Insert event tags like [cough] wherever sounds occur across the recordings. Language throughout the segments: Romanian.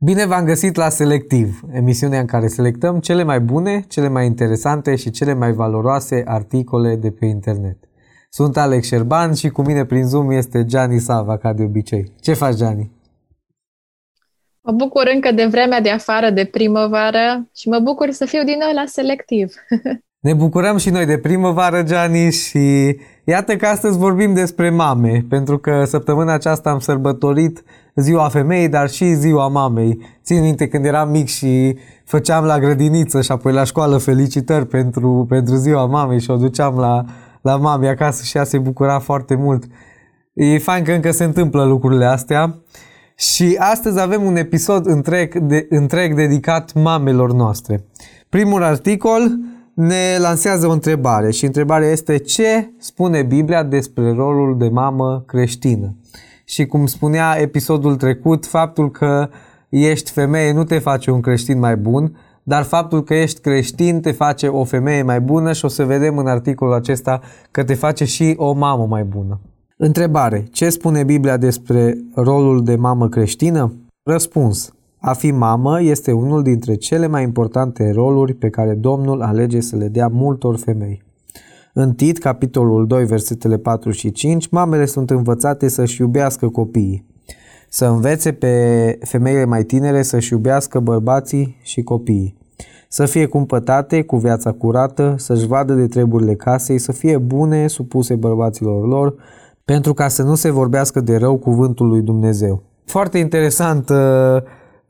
Bine v-am găsit la Selectiv, emisiunea în care selectăm cele mai bune, cele mai interesante și cele mai valoroase articole de pe internet. Sunt Alex Șerban și cu mine prin Zoom este Gianni Sava, ca de obicei. Ce faci, Gianni? Mă bucur încă de vremea de afară, de primăvară și mă bucur să fiu din nou la Selectiv. [laughs] Ne bucurăm și noi de primăvară, Gianni, și iată că astăzi vorbim despre mame, pentru că săptămâna aceasta am sărbătorit ziua femeii, dar și ziua mamei. Țin minte când eram mic și făceam la grădiniță și apoi la școală felicitări pentru, pentru ziua mamei și o duceam la, la mame acasă și ea se bucura foarte mult. E fain că încă se întâmplă lucrurile astea și astăzi avem un episod întreg, de, întreg dedicat mamelor noastre. Primul articol ne lansează o întrebare și întrebarea este ce spune Biblia despre rolul de mamă creștină? Și cum spunea episodul trecut, faptul că ești femeie nu te face un creștin mai bun, dar faptul că ești creștin te face o femeie mai bună și o să vedem în articolul acesta că te face și o mamă mai bună. Întrebare. Ce spune Biblia despre rolul de mamă creștină? Răspuns. A fi mamă este unul dintre cele mai importante roluri pe care Domnul alege să le dea multor femei. În Tit, capitolul 2, versetele 4 și 5, mamele sunt învățate să-și iubească copiii, să învețe pe femeile mai tinere să-și iubească bărbații și copiii, să fie cumpătate cu viața curată, să-și vadă de treburile casei, să fie bune, supuse bărbaților lor, pentru ca să nu se vorbească de rău cuvântul lui Dumnezeu. Foarte interesant uh,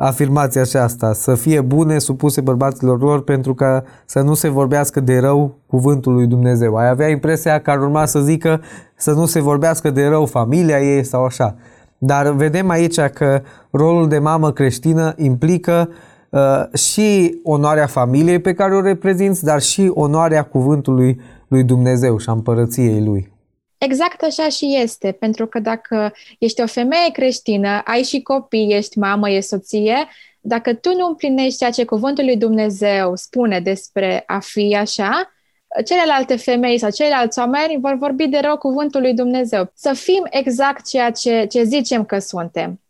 afirmația aceasta, să fie bune, supuse bărbaților lor, pentru ca să nu se vorbească de rău cuvântul lui Dumnezeu. Ai avea impresia că ar urma să zică să nu se vorbească de rău familia ei sau așa. Dar vedem aici că rolul de mamă creștină implică uh, și onoarea familiei pe care o reprezinți, dar și onoarea cuvântului lui Dumnezeu și a împărăției lui. Exact așa și este, pentru că dacă ești o femeie creștină, ai și copii, ești mamă, ești soție, dacă tu nu împlinești ceea ce cuvântul lui Dumnezeu spune despre a fi așa, celelalte femei sau ceilalți oameni vor vorbi de rău cuvântul lui Dumnezeu. Să fim exact ceea ce, ce zicem că suntem.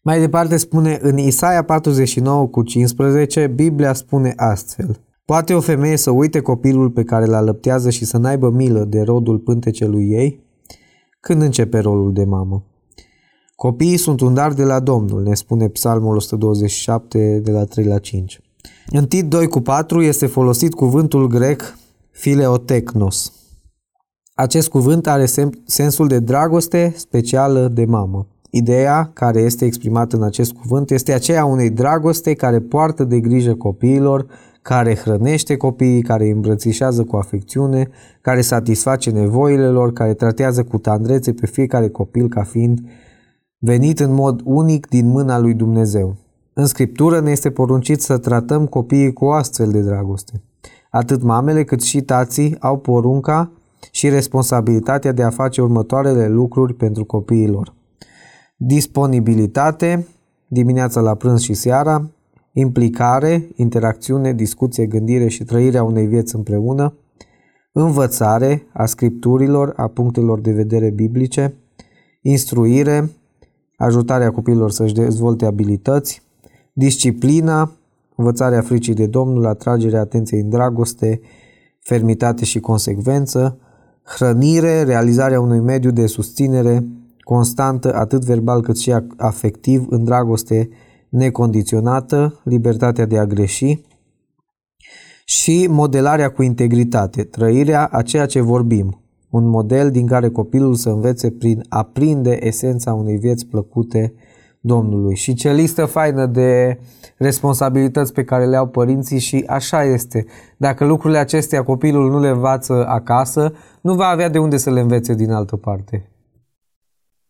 Mai departe spune în Isaia 49 cu 15, Biblia spune astfel – Poate o femeie să uite copilul pe care îl alăptează și să n-aibă milă de rodul pântecelui ei? Când începe rolul de mamă? Copiii sunt un dar de la Domnul, ne spune Psalmul 127 de la 3 la 5. În tit 2 cu 4 este folosit cuvântul grec fileotecnos. Acest cuvânt are sensul de dragoste specială de mamă. Ideea care este exprimată în acest cuvânt este aceea unei dragoste care poartă de grijă copiilor, care hrănește copiii, care îi îmbrățișează cu afecțiune, care satisface nevoile lor, care tratează cu tandrețe pe fiecare copil ca fiind venit în mod unic din mâna lui Dumnezeu. În Scriptură ne este poruncit să tratăm copiii cu o astfel de dragoste. Atât mamele cât și tații au porunca și responsabilitatea de a face următoarele lucruri pentru copiii lor. Disponibilitate, dimineața la prânz și seara, implicare, interacțiune, discuție, gândire și trăirea unei vieți împreună, învățare a scripturilor, a punctelor de vedere biblice, instruire, ajutarea copiilor să-și dezvolte abilități, disciplina, învățarea fricii de Domnul, atragerea atenției în dragoste, fermitate și consecvență, hrănire, realizarea unui mediu de susținere constantă, atât verbal cât și afectiv, în dragoste necondiționată, libertatea de a greși și modelarea cu integritate, trăirea a ceea ce vorbim, un model din care copilul să învețe prin a prinde esența unei vieți plăcute Domnului. Și ce listă faină de responsabilități pe care le au părinții și așa este. Dacă lucrurile acestea copilul nu le învață acasă, nu va avea de unde să le învețe din altă parte.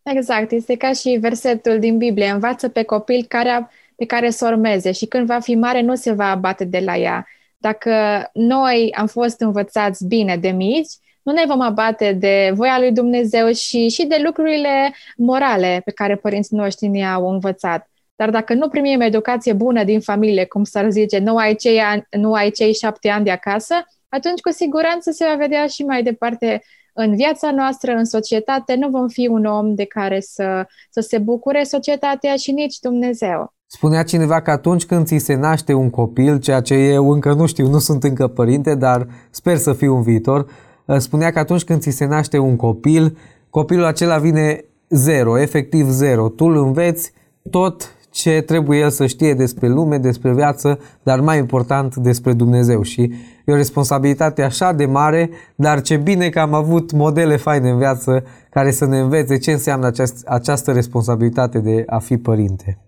Exact, este ca și versetul din Biblie, învață pe copil care, pe care să urmeze și când va fi mare nu se va abate de la ea. Dacă noi am fost învățați bine de mici, nu ne vom abate de voia lui Dumnezeu și, și de lucrurile morale pe care părinții noștri ne-au învățat. Dar dacă nu primim educație bună din familie, cum s-ar zice, nu ai cei, ani, nu ai cei șapte ani de acasă, atunci cu siguranță se va vedea și mai departe în viața noastră, în societate, nu vom fi un om de care să, să se bucure societatea și nici Dumnezeu. Spunea cineva că atunci când ți se naște un copil, ceea ce eu încă nu știu, nu sunt încă părinte, dar sper să fiu în viitor, spunea că atunci când ți se naște un copil, copilul acela vine zero, efectiv zero. Tu îl înveți tot ce trebuie el să știe despre lume, despre viață, dar mai important despre Dumnezeu. Și e o responsabilitate așa de mare, dar ce bine că am avut modele faine în viață care să ne învețe ce înseamnă această, această responsabilitate de a fi părinte.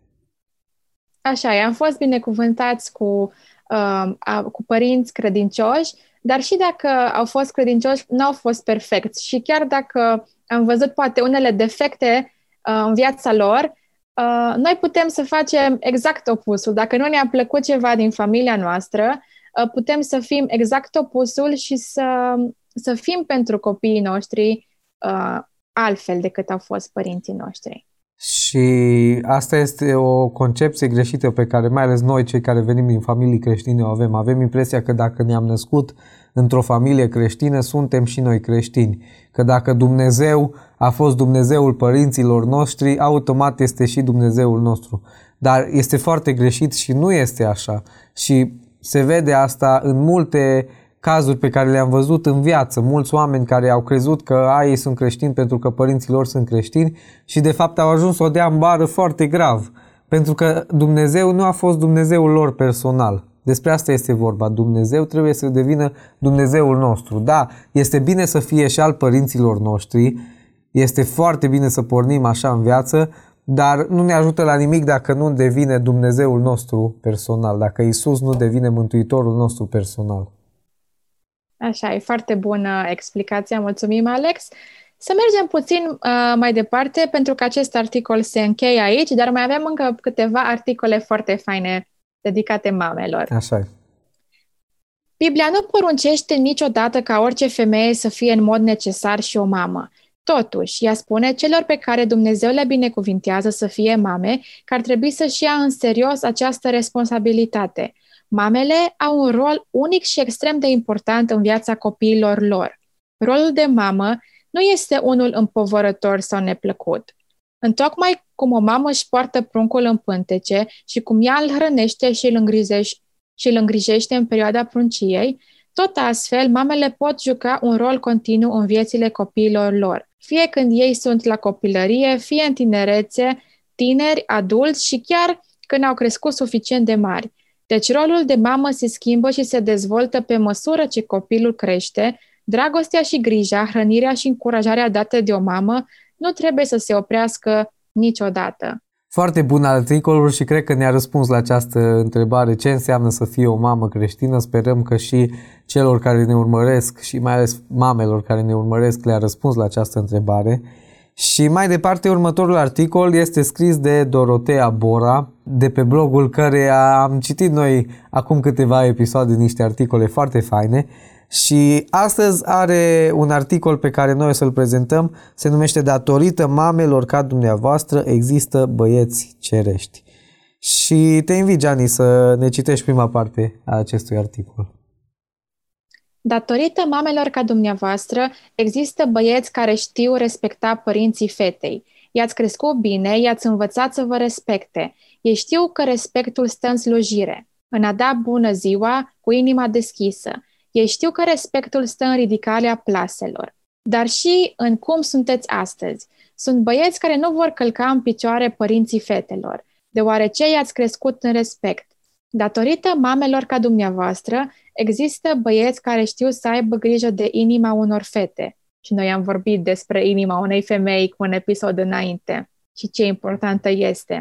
Așa e, am fost binecuvântați cu, uh, cu părinți credincioși, dar și dacă au fost credincioși, nu au fost perfecți. Și chiar dacă am văzut poate unele defecte uh, în viața lor, uh, noi putem să facem exact opusul. Dacă nu ne-a plăcut ceva din familia noastră, uh, putem să fim exact opusul și să, să fim pentru copiii noștri uh, altfel decât au fost părinții noștri. Și asta este o concepție greșită pe care mai ales noi, cei care venim din familii creștine, o avem. Avem impresia că dacă ne-am născut într-o familie creștină, suntem și noi creștini. Că dacă Dumnezeu a fost Dumnezeul părinților noștri, automat este și Dumnezeul nostru. Dar este foarte greșit și nu este așa. Și se vede asta în multe cazuri pe care le-am văzut în viață, mulți oameni care au crezut că a, ei sunt creștini pentru că părinții lor sunt creștini și de fapt au ajuns o dea în bară foarte grav, pentru că Dumnezeu nu a fost Dumnezeul lor personal. Despre asta este vorba. Dumnezeu trebuie să devină Dumnezeul nostru. Da, este bine să fie și al părinților noștri, este foarte bine să pornim așa în viață, dar nu ne ajută la nimic dacă nu devine Dumnezeul nostru personal, dacă Isus nu devine Mântuitorul nostru personal. Așa, e foarte bună explicația. Mulțumim, Alex. Să mergem puțin uh, mai departe, pentru că acest articol se încheie aici, dar mai avem încă câteva articole foarte faine dedicate mamelor. Așa e. Biblia nu poruncește niciodată ca orice femeie să fie în mod necesar și o mamă. Totuși, ea spune celor pe care Dumnezeu le binecuvintează să fie mame că ar trebui să-și ia în serios această responsabilitate – Mamele au un rol unic și extrem de important în viața copiilor lor. Rolul de mamă nu este unul împovărător sau neplăcut. Întocmai cum o mamă își poartă pruncul în pântece și cum ea îl hrănește și îl, îngrizește, și îl îngrijește în perioada prunciei, tot astfel, mamele pot juca un rol continuu în viețile copiilor lor, fie când ei sunt la copilărie, fie în tinerețe, tineri, adulți și chiar când au crescut suficient de mari. Deci rolul de mamă se schimbă și se dezvoltă pe măsură ce copilul crește, dragostea și grija, hrănirea și încurajarea date de o mamă nu trebuie să se oprească niciodată. Foarte bun articolul și cred că ne-a răspuns la această întrebare ce înseamnă să fie o mamă creștină. Sperăm că și celor care ne urmăresc și mai ales mamelor care ne urmăresc le-a răspuns la această întrebare. Și mai departe, următorul articol este scris de Dorotea Bora, de pe blogul care am citit noi acum câteva episoade niște articole foarte faine și astăzi are un articol pe care noi o să-l prezentăm, se numește Datorită mamelor ca dumneavoastră există băieți cerești. Și te invit, Gianni, să ne citești prima parte a acestui articol. Datorită mamelor ca dumneavoastră, există băieți care știu respecta părinții fetei. I-ați crescut bine, i-ați învățat să vă respecte. Ei știu că respectul stă în slujire, în a da bună ziua cu inima deschisă. Ei știu că respectul stă în ridicarea plaselor. Dar și în cum sunteți astăzi. Sunt băieți care nu vor călca în picioare părinții fetelor, deoarece i-ați crescut în respect. Datorită mamelor ca dumneavoastră, există băieți care știu să aibă grijă de inima unor fete. Și noi am vorbit despre inima unei femei cu un episod înainte și ce importantă este.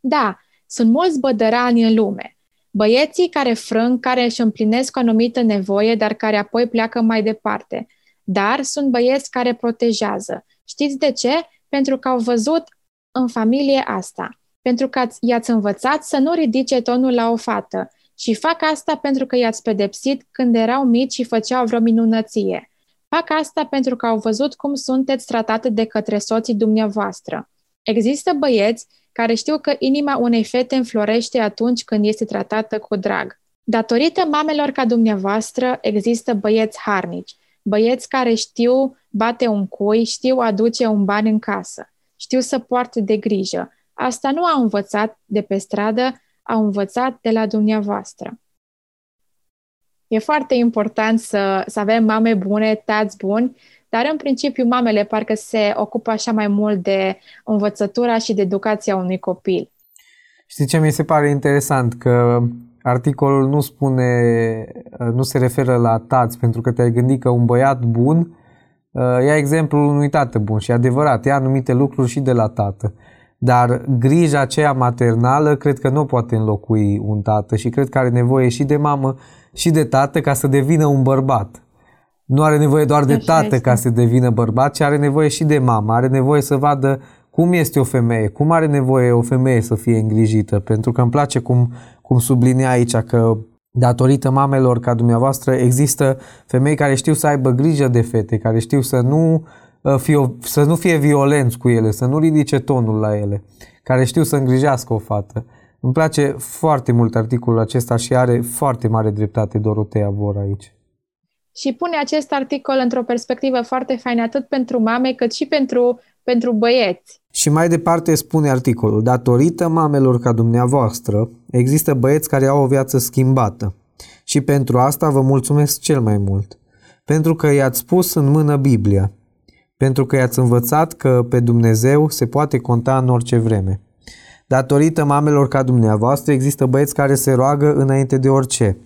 Da, sunt mulți bădărani în lume. Băieții care frâng, care își împlinesc o anumită nevoie, dar care apoi pleacă mai departe. Dar sunt băieți care protejează. Știți de ce? Pentru că au văzut în familie asta. Pentru că i-ați învățat să nu ridice tonul la o fată. Și fac asta pentru că i-ați pedepsit când erau mici și făceau vreo minunăție. Fac asta pentru că au văzut cum sunteți tratate de către soții dumneavoastră. Există băieți care știu că inima unei fete înflorește atunci când este tratată cu drag. Datorită mamelor ca dumneavoastră, există băieți harnici. băieți care știu bate un cui, știu aduce un ban în casă, știu să poarte de grijă. Asta nu au învățat de pe stradă, au învățat de la dumneavoastră. E foarte important să, să avem mame bune, tați buni, dar în principiu mamele parcă se ocupă așa mai mult de învățătura și de educația unui copil. Știi ce mi se pare interesant? Că articolul nu spune, nu se referă la tați, pentru că te-ai gândit că un băiat bun ia exemplul unui tată bun și adevărat, ia anumite lucruri și de la tată. Dar grija aceea maternală cred că nu poate înlocui un tată și cred că are nevoie și de mamă și de tată ca să devină un bărbat. Nu are nevoie doar de tată ca să devină bărbat, ci are nevoie și de mamă. Are nevoie să vadă cum este o femeie, cum are nevoie o femeie să fie îngrijită. Pentru că îmi place cum, cum sublinia aici că datorită mamelor ca dumneavoastră există femei care știu să aibă grijă de fete, care știu să nu, uh, fie, să nu fie violenți cu ele, să nu ridice tonul la ele, care știu să îngrijească o fată. Îmi place foarte mult articolul acesta și are foarte mare dreptate Dorotea Vor aici. Și pune acest articol într-o perspectivă foarte faină atât pentru mame cât și pentru, pentru băieți. Și mai departe spune articolul, datorită mamelor ca dumneavoastră, există băieți care au o viață schimbată. Și pentru asta vă mulțumesc cel mai mult. Pentru că i-ați pus în mână Biblia. Pentru că i-ați învățat că pe Dumnezeu se poate conta în orice vreme. Datorită mamelor ca dumneavoastră, există băieți care se roagă înainte de orice.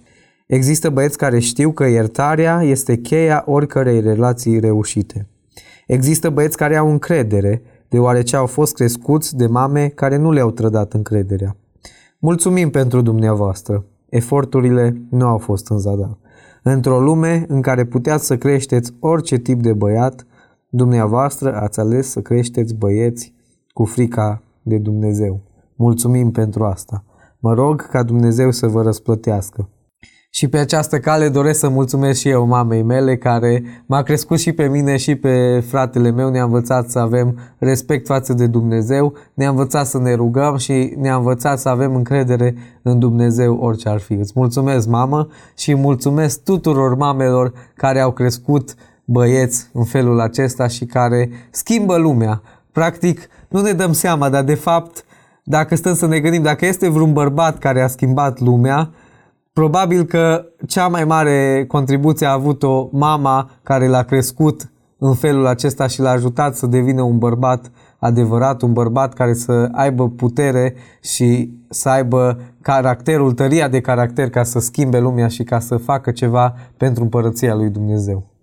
Există băieți care știu că iertarea este cheia oricărei relații reușite. Există băieți care au încredere, deoarece au fost crescuți de mame care nu le-au trădat încrederea. Mulțumim pentru dumneavoastră. Eforturile nu au fost în zadar. Într-o lume în care puteați să creșteți orice tip de băiat, dumneavoastră ați ales să creșteți băieți cu frica de Dumnezeu. Mulțumim pentru asta. Mă rog ca Dumnezeu să vă răsplătească. Și pe această cale doresc să mulțumesc și eu mamei mele care m-a crescut și pe mine și pe fratele meu, ne-a învățat să avem respect față de Dumnezeu, ne-a învățat să ne rugăm și ne-a învățat să avem încredere în Dumnezeu orice ar fi. Îți mulțumesc mamă și mulțumesc tuturor mamelor care au crescut băieți în felul acesta și care schimbă lumea. Practic, nu ne dăm seama, dar de fapt, dacă stăm să ne gândim, dacă este vreun bărbat care a schimbat lumea, probabil că cea mai mare contribuție a avut-o mama care l-a crescut în felul acesta și l-a ajutat să devină un bărbat adevărat, un bărbat care să aibă putere și să aibă caracterul, tăria de caracter ca să schimbe lumea și ca să facă ceva pentru împărăția lui Dumnezeu.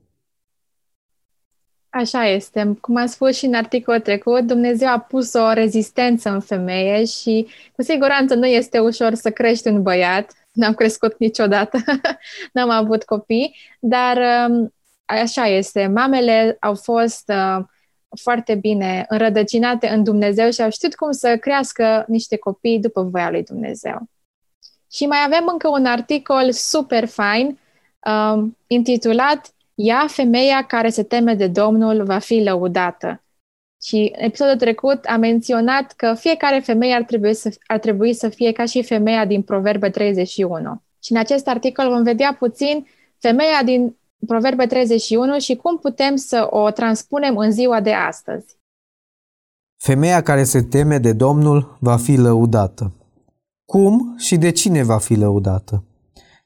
Așa este. Cum am spus și în articolul trecut, Dumnezeu a pus o rezistență în femeie și cu siguranță nu este ușor să crești un băiat. N-am crescut niciodată, [laughs] n-am avut copii, dar um, așa este. Mamele au fost uh, foarte bine înrădăcinate în Dumnezeu și au știut cum să crească niște copii după voia lui Dumnezeu. Și mai avem încă un articol super fain um, intitulat ea, femeia care se teme de Domnul, va fi lăudată. Și în episodul trecut am menționat că fiecare femeie ar trebui, să, ar trebui să fie ca și femeia din Proverbe 31. Și în acest articol vom vedea puțin femeia din Proverbe 31 și cum putem să o transpunem în ziua de astăzi. Femeia care se teme de Domnul va fi lăudată. Cum și de cine va fi lăudată?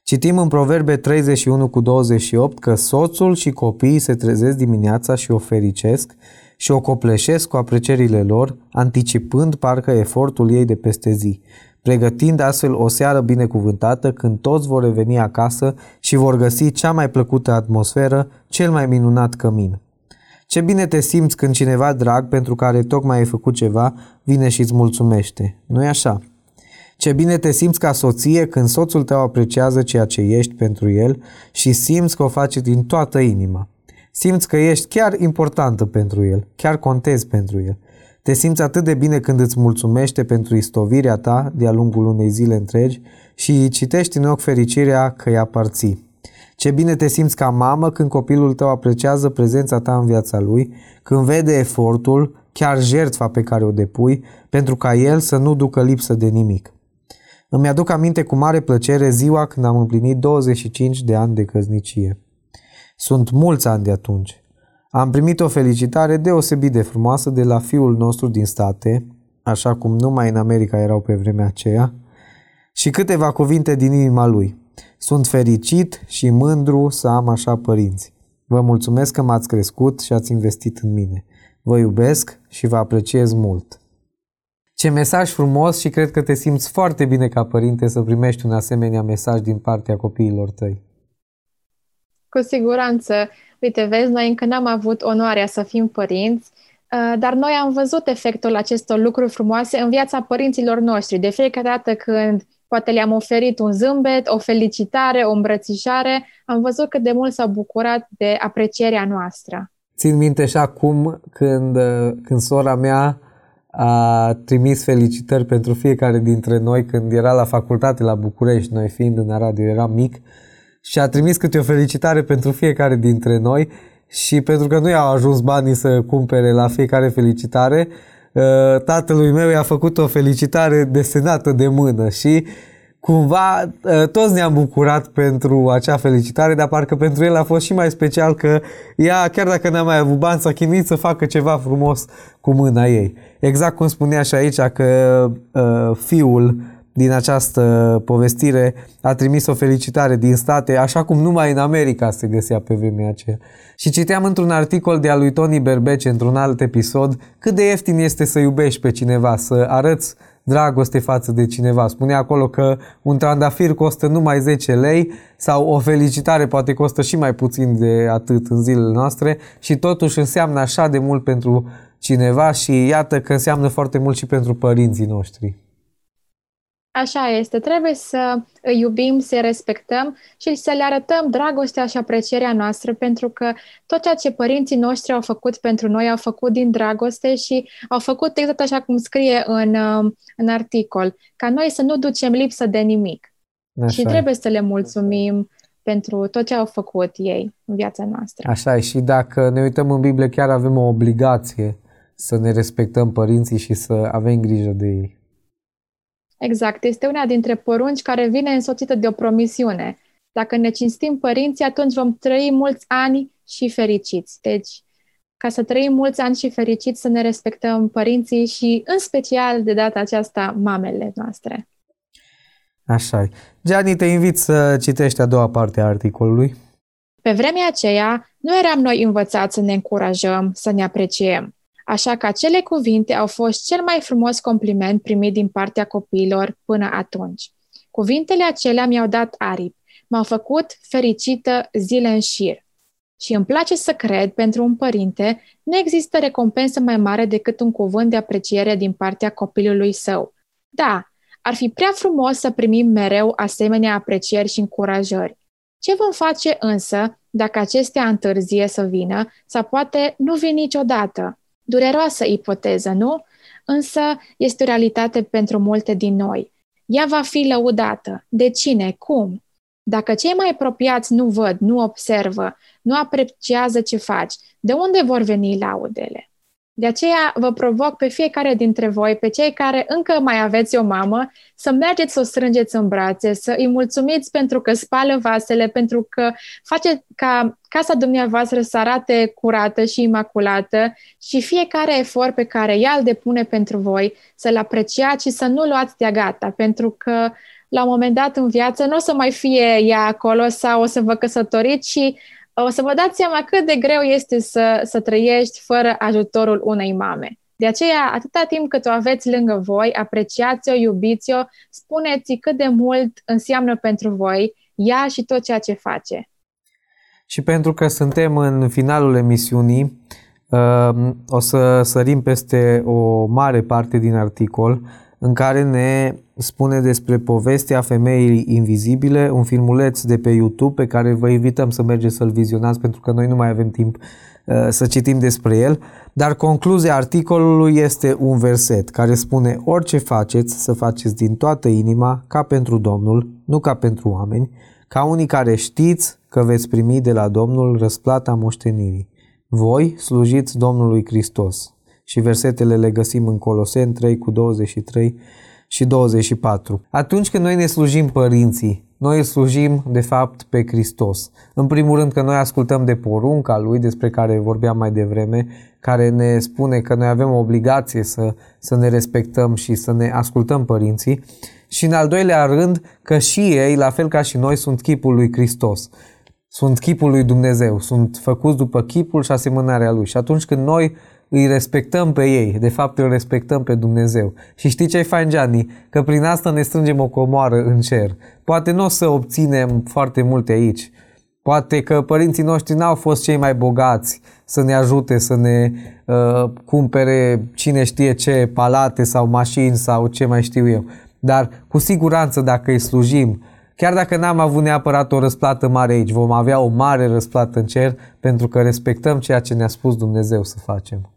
Citim în Proverbe 31 cu 28 că soțul și copiii se trezesc dimineața și o fericesc și o copleșesc cu aprecierile lor, anticipând parcă efortul ei de peste zi, pregătind astfel o seară binecuvântată când toți vor reveni acasă și vor găsi cea mai plăcută atmosferă, cel mai minunat cămin. Ce bine te simți când cineva drag pentru care tocmai ai făcut ceva vine și îți mulțumește, nu-i așa? Ce bine te simți ca soție când soțul tău apreciază ceea ce ești pentru el și simți că o face din toată inima. Simți că ești chiar importantă pentru el, chiar contezi pentru el. Te simți atât de bine când îți mulțumește pentru istovirea ta de-a lungul unei zile întregi și citești în ochi fericirea că îi aparții. Ce bine te simți ca mamă când copilul tău apreciază prezența ta în viața lui, când vede efortul, chiar jertfa pe care o depui, pentru ca el să nu ducă lipsă de nimic. Îmi aduc aminte cu mare plăcere ziua când am împlinit 25 de ani de căsnicie. Sunt mulți ani de atunci. Am primit o felicitare deosebit de frumoasă de la fiul nostru din state, așa cum numai în America erau pe vremea aceea, și câteva cuvinte din inima lui. Sunt fericit și mândru să am așa părinți. Vă mulțumesc că m-ați crescut și ați investit în mine. Vă iubesc și vă apreciez mult. Ce mesaj frumos și cred că te simți foarte bine ca părinte să primești un asemenea mesaj din partea copiilor tăi. Cu siguranță. Uite, vezi, noi încă n-am avut onoarea să fim părinți, uh, dar noi am văzut efectul acestor lucruri frumoase în viața părinților noștri. De fiecare dată când poate le-am oferit un zâmbet, o felicitare, o îmbrățișare, am văzut cât de mult s-au bucurat de aprecierea noastră. Țin minte și acum când, uh, când sora mea a trimis felicitări pentru fiecare dintre noi când era la facultate la București, noi fiind în Arad, eu eram mic, și a trimis câte o felicitare pentru fiecare dintre noi și pentru că nu i-au ajuns banii să cumpere la fiecare felicitare, uh, tatălui meu i-a făcut o felicitare desenată de mână și cumva uh, toți ne-am bucurat pentru acea felicitare, dar parcă pentru el a fost și mai special că ea, chiar dacă n-a mai avut bani, s-a chinuit să facă ceva frumos cu mâna ei. Exact cum spunea și aici că uh, fiul din această povestire a trimis o felicitare din state, așa cum numai în America se găsea pe vremea aceea. Și citeam într-un articol de a lui Tony Berbece, într-un alt episod, cât de ieftin este să iubești pe cineva, să arăți dragoste față de cineva. Spunea acolo că un trandafir costă numai 10 lei sau o felicitare poate costă și mai puțin de atât în zilele noastre și totuși înseamnă așa de mult pentru cineva și iată că înseamnă foarte mult și pentru părinții noștri. Așa este, trebuie să îi iubim, să-i respectăm și să le arătăm dragostea și aprecierea noastră, pentru că tot ceea ce părinții noștri au făcut pentru noi, au făcut din dragoste și au făcut exact așa cum scrie în, în articol, ca noi să nu ducem lipsă de nimic. Așa și trebuie să le mulțumim pentru tot ce au făcut ei în viața noastră. Așa e, și dacă ne uităm în Biblie, chiar avem o obligație să ne respectăm părinții și să avem grijă de ei. Exact. Este una dintre porunci care vine însoțită de o promisiune. Dacă ne cinstim părinții, atunci vom trăi mulți ani și fericiți. Deci, ca să trăim mulți ani și fericiți, să ne respectăm părinții și, în special, de data aceasta, mamele noastre. Așa e. Gianni, te invit să citești a doua parte a articolului. Pe vremea aceea, nu eram noi învățați să ne încurajăm, să ne apreciem. Așa că acele cuvinte au fost cel mai frumos compliment primit din partea copiilor până atunci. Cuvintele acelea mi-au dat aripi, m-au făcut fericită zile în șir. Și îmi place să cred, pentru un părinte, nu există recompensă mai mare decât un cuvânt de apreciere din partea copilului său. Da, ar fi prea frumos să primim mereu asemenea aprecieri și încurajări. Ce vom face însă dacă acestea întârzie să vină sau poate nu vin niciodată? Dureroasă ipoteză, nu? Însă este o realitate pentru multe din noi. Ea va fi lăudată. De cine? Cum? Dacă cei mai apropiați nu văd, nu observă, nu apreciază ce faci, de unde vor veni laudele? De aceea vă provoc pe fiecare dintre voi, pe cei care încă mai aveți o mamă, să mergeți să o strângeți în brațe, să îi mulțumiți pentru că spală vasele, pentru că face ca casa dumneavoastră să arate curată și imaculată și fiecare efort pe care ea îl depune pentru voi să-l apreciați și să nu luați de gata, pentru că la un moment dat în viață nu o să mai fie ea acolo sau o să vă căsătoriți și o să vă dați seama cât de greu este să, să trăiești fără ajutorul unei mame. De aceea, atâta timp cât o aveți lângă voi, apreciați-o, iubiți-o, spuneți cât de mult înseamnă pentru voi ea și tot ceea ce face. Și pentru că suntem în finalul emisiunii, uh, o să sărim peste o mare parte din articol în care ne spune despre povestea femeii invizibile, un filmuleț de pe YouTube pe care vă invităm să mergeți să-l vizionați pentru că noi nu mai avem timp uh, să citim despre el, dar concluzia articolului este un verset care spune orice faceți să faceți din toată inima ca pentru Domnul, nu ca pentru oameni, ca unii care știți că veți primi de la Domnul răsplata moștenirii. Voi slujiți Domnului Hristos. Și versetele le găsim în Coloseni 3 cu 23 și 24. Atunci când noi ne slujim părinții, Noi slujim, de fapt, pe Hristos. În primul rând că noi ascultăm de porunca Lui, despre care vorbeam mai devreme, care ne spune că noi avem o obligație să, să ne respectăm și să ne ascultăm părinții. Și în al doilea rând că și ei, la fel ca și noi, sunt chipul lui Hristos. Sunt chipul lui Dumnezeu, sunt făcuți după chipul și asemănarea lui. Și atunci când noi îi respectăm pe ei, de fapt îl respectăm pe Dumnezeu. Și știi ce-i fain, Gianni? Că prin asta ne strângem o comoară în cer. Poate nu o să obținem foarte multe aici. Poate că părinții noștri n-au fost cei mai bogați să ne ajute să ne uh, cumpere cine știe ce palate sau mașini sau ce mai știu eu. Dar cu siguranță dacă îi slujim, chiar dacă n-am avut neapărat o răsplată mare aici, vom avea o mare răsplată în cer pentru că respectăm ceea ce ne-a spus Dumnezeu să facem.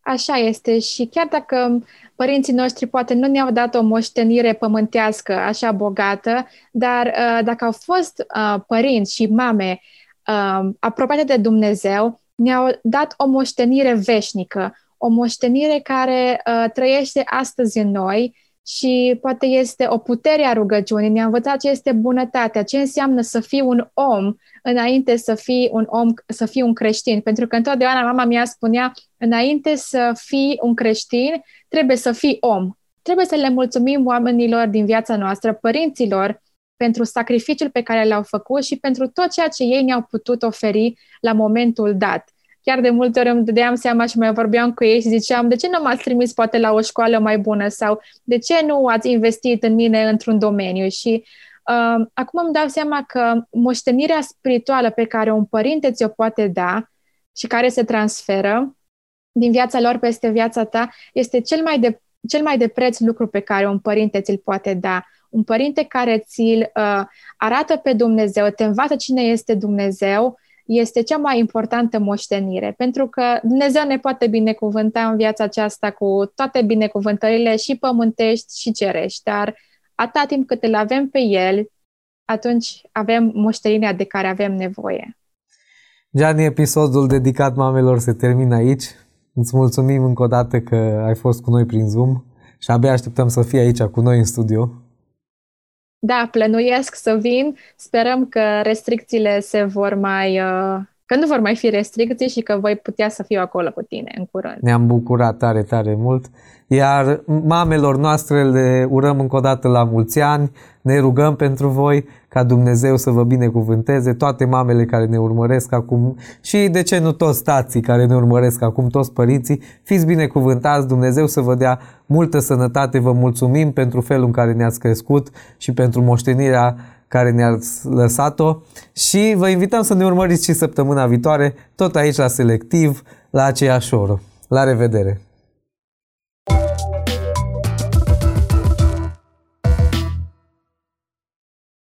Așa este. Și chiar dacă părinții noștri poate nu ne-au dat o moștenire pământească așa bogată, dar uh, dacă au fost uh, părinți și mame uh, apropiate de Dumnezeu, ne-au dat o moștenire veșnică, o moștenire care uh, trăiește astăzi în noi și poate este o putere a rugăciunii. Ne-a învățat ce este bunătatea, ce înseamnă să fii un om înainte să fii un om, să fii un creștin. Pentru că întotdeauna mama mea spunea, înainte să fii un creștin, trebuie să fii om. Trebuie să le mulțumim oamenilor din viața noastră, părinților, pentru sacrificiul pe care l-au făcut și pentru tot ceea ce ei ne-au putut oferi la momentul dat chiar de multe ori îmi dădeam seama și mai vorbeam cu ei și ziceam, de ce nu m-ați trimis poate la o școală mai bună sau de ce nu ați investit în mine într-un domeniu și uh, acum îmi dau seama că moștenirea spirituală pe care un părinte ți-o poate da și care se transferă din viața lor peste viața ta este cel mai de, cel mai de preț lucru pe care un părinte ți-l poate da. Un părinte care ți-l uh, arată pe Dumnezeu, te învață cine este Dumnezeu este cea mai importantă moștenire, pentru că Dumnezeu ne poate binecuvânta în viața aceasta cu toate binecuvântările și pământești și cerești, dar atâta timp cât îl avem pe El, atunci avem moștenirea de care avem nevoie. Gianni, episodul dedicat mamelor se termină aici. Îți mulțumim încă o dată că ai fost cu noi prin Zoom și abia așteptăm să fii aici cu noi în studio. Da, plănuiesc să vin. Sperăm că restricțiile se vor mai... Uh, că nu vor mai fi restricții și că voi putea să fiu acolo cu tine în curând. Ne-am bucurat tare, tare mult. Iar mamelor noastre le urăm încă o dată la mulți ani, ne rugăm pentru voi ca Dumnezeu să vă binecuvânteze, toate mamele care ne urmăresc acum și de ce nu toți tații care ne urmăresc acum, toți părinții, fiți binecuvântați, Dumnezeu să vă dea multă sănătate, vă mulțumim pentru felul în care ne-ați crescut și pentru moștenirea care ne-ați lăsat-o și vă invităm să ne urmăriți și săptămâna viitoare, tot aici la Selectiv, la aceeași oră. La revedere!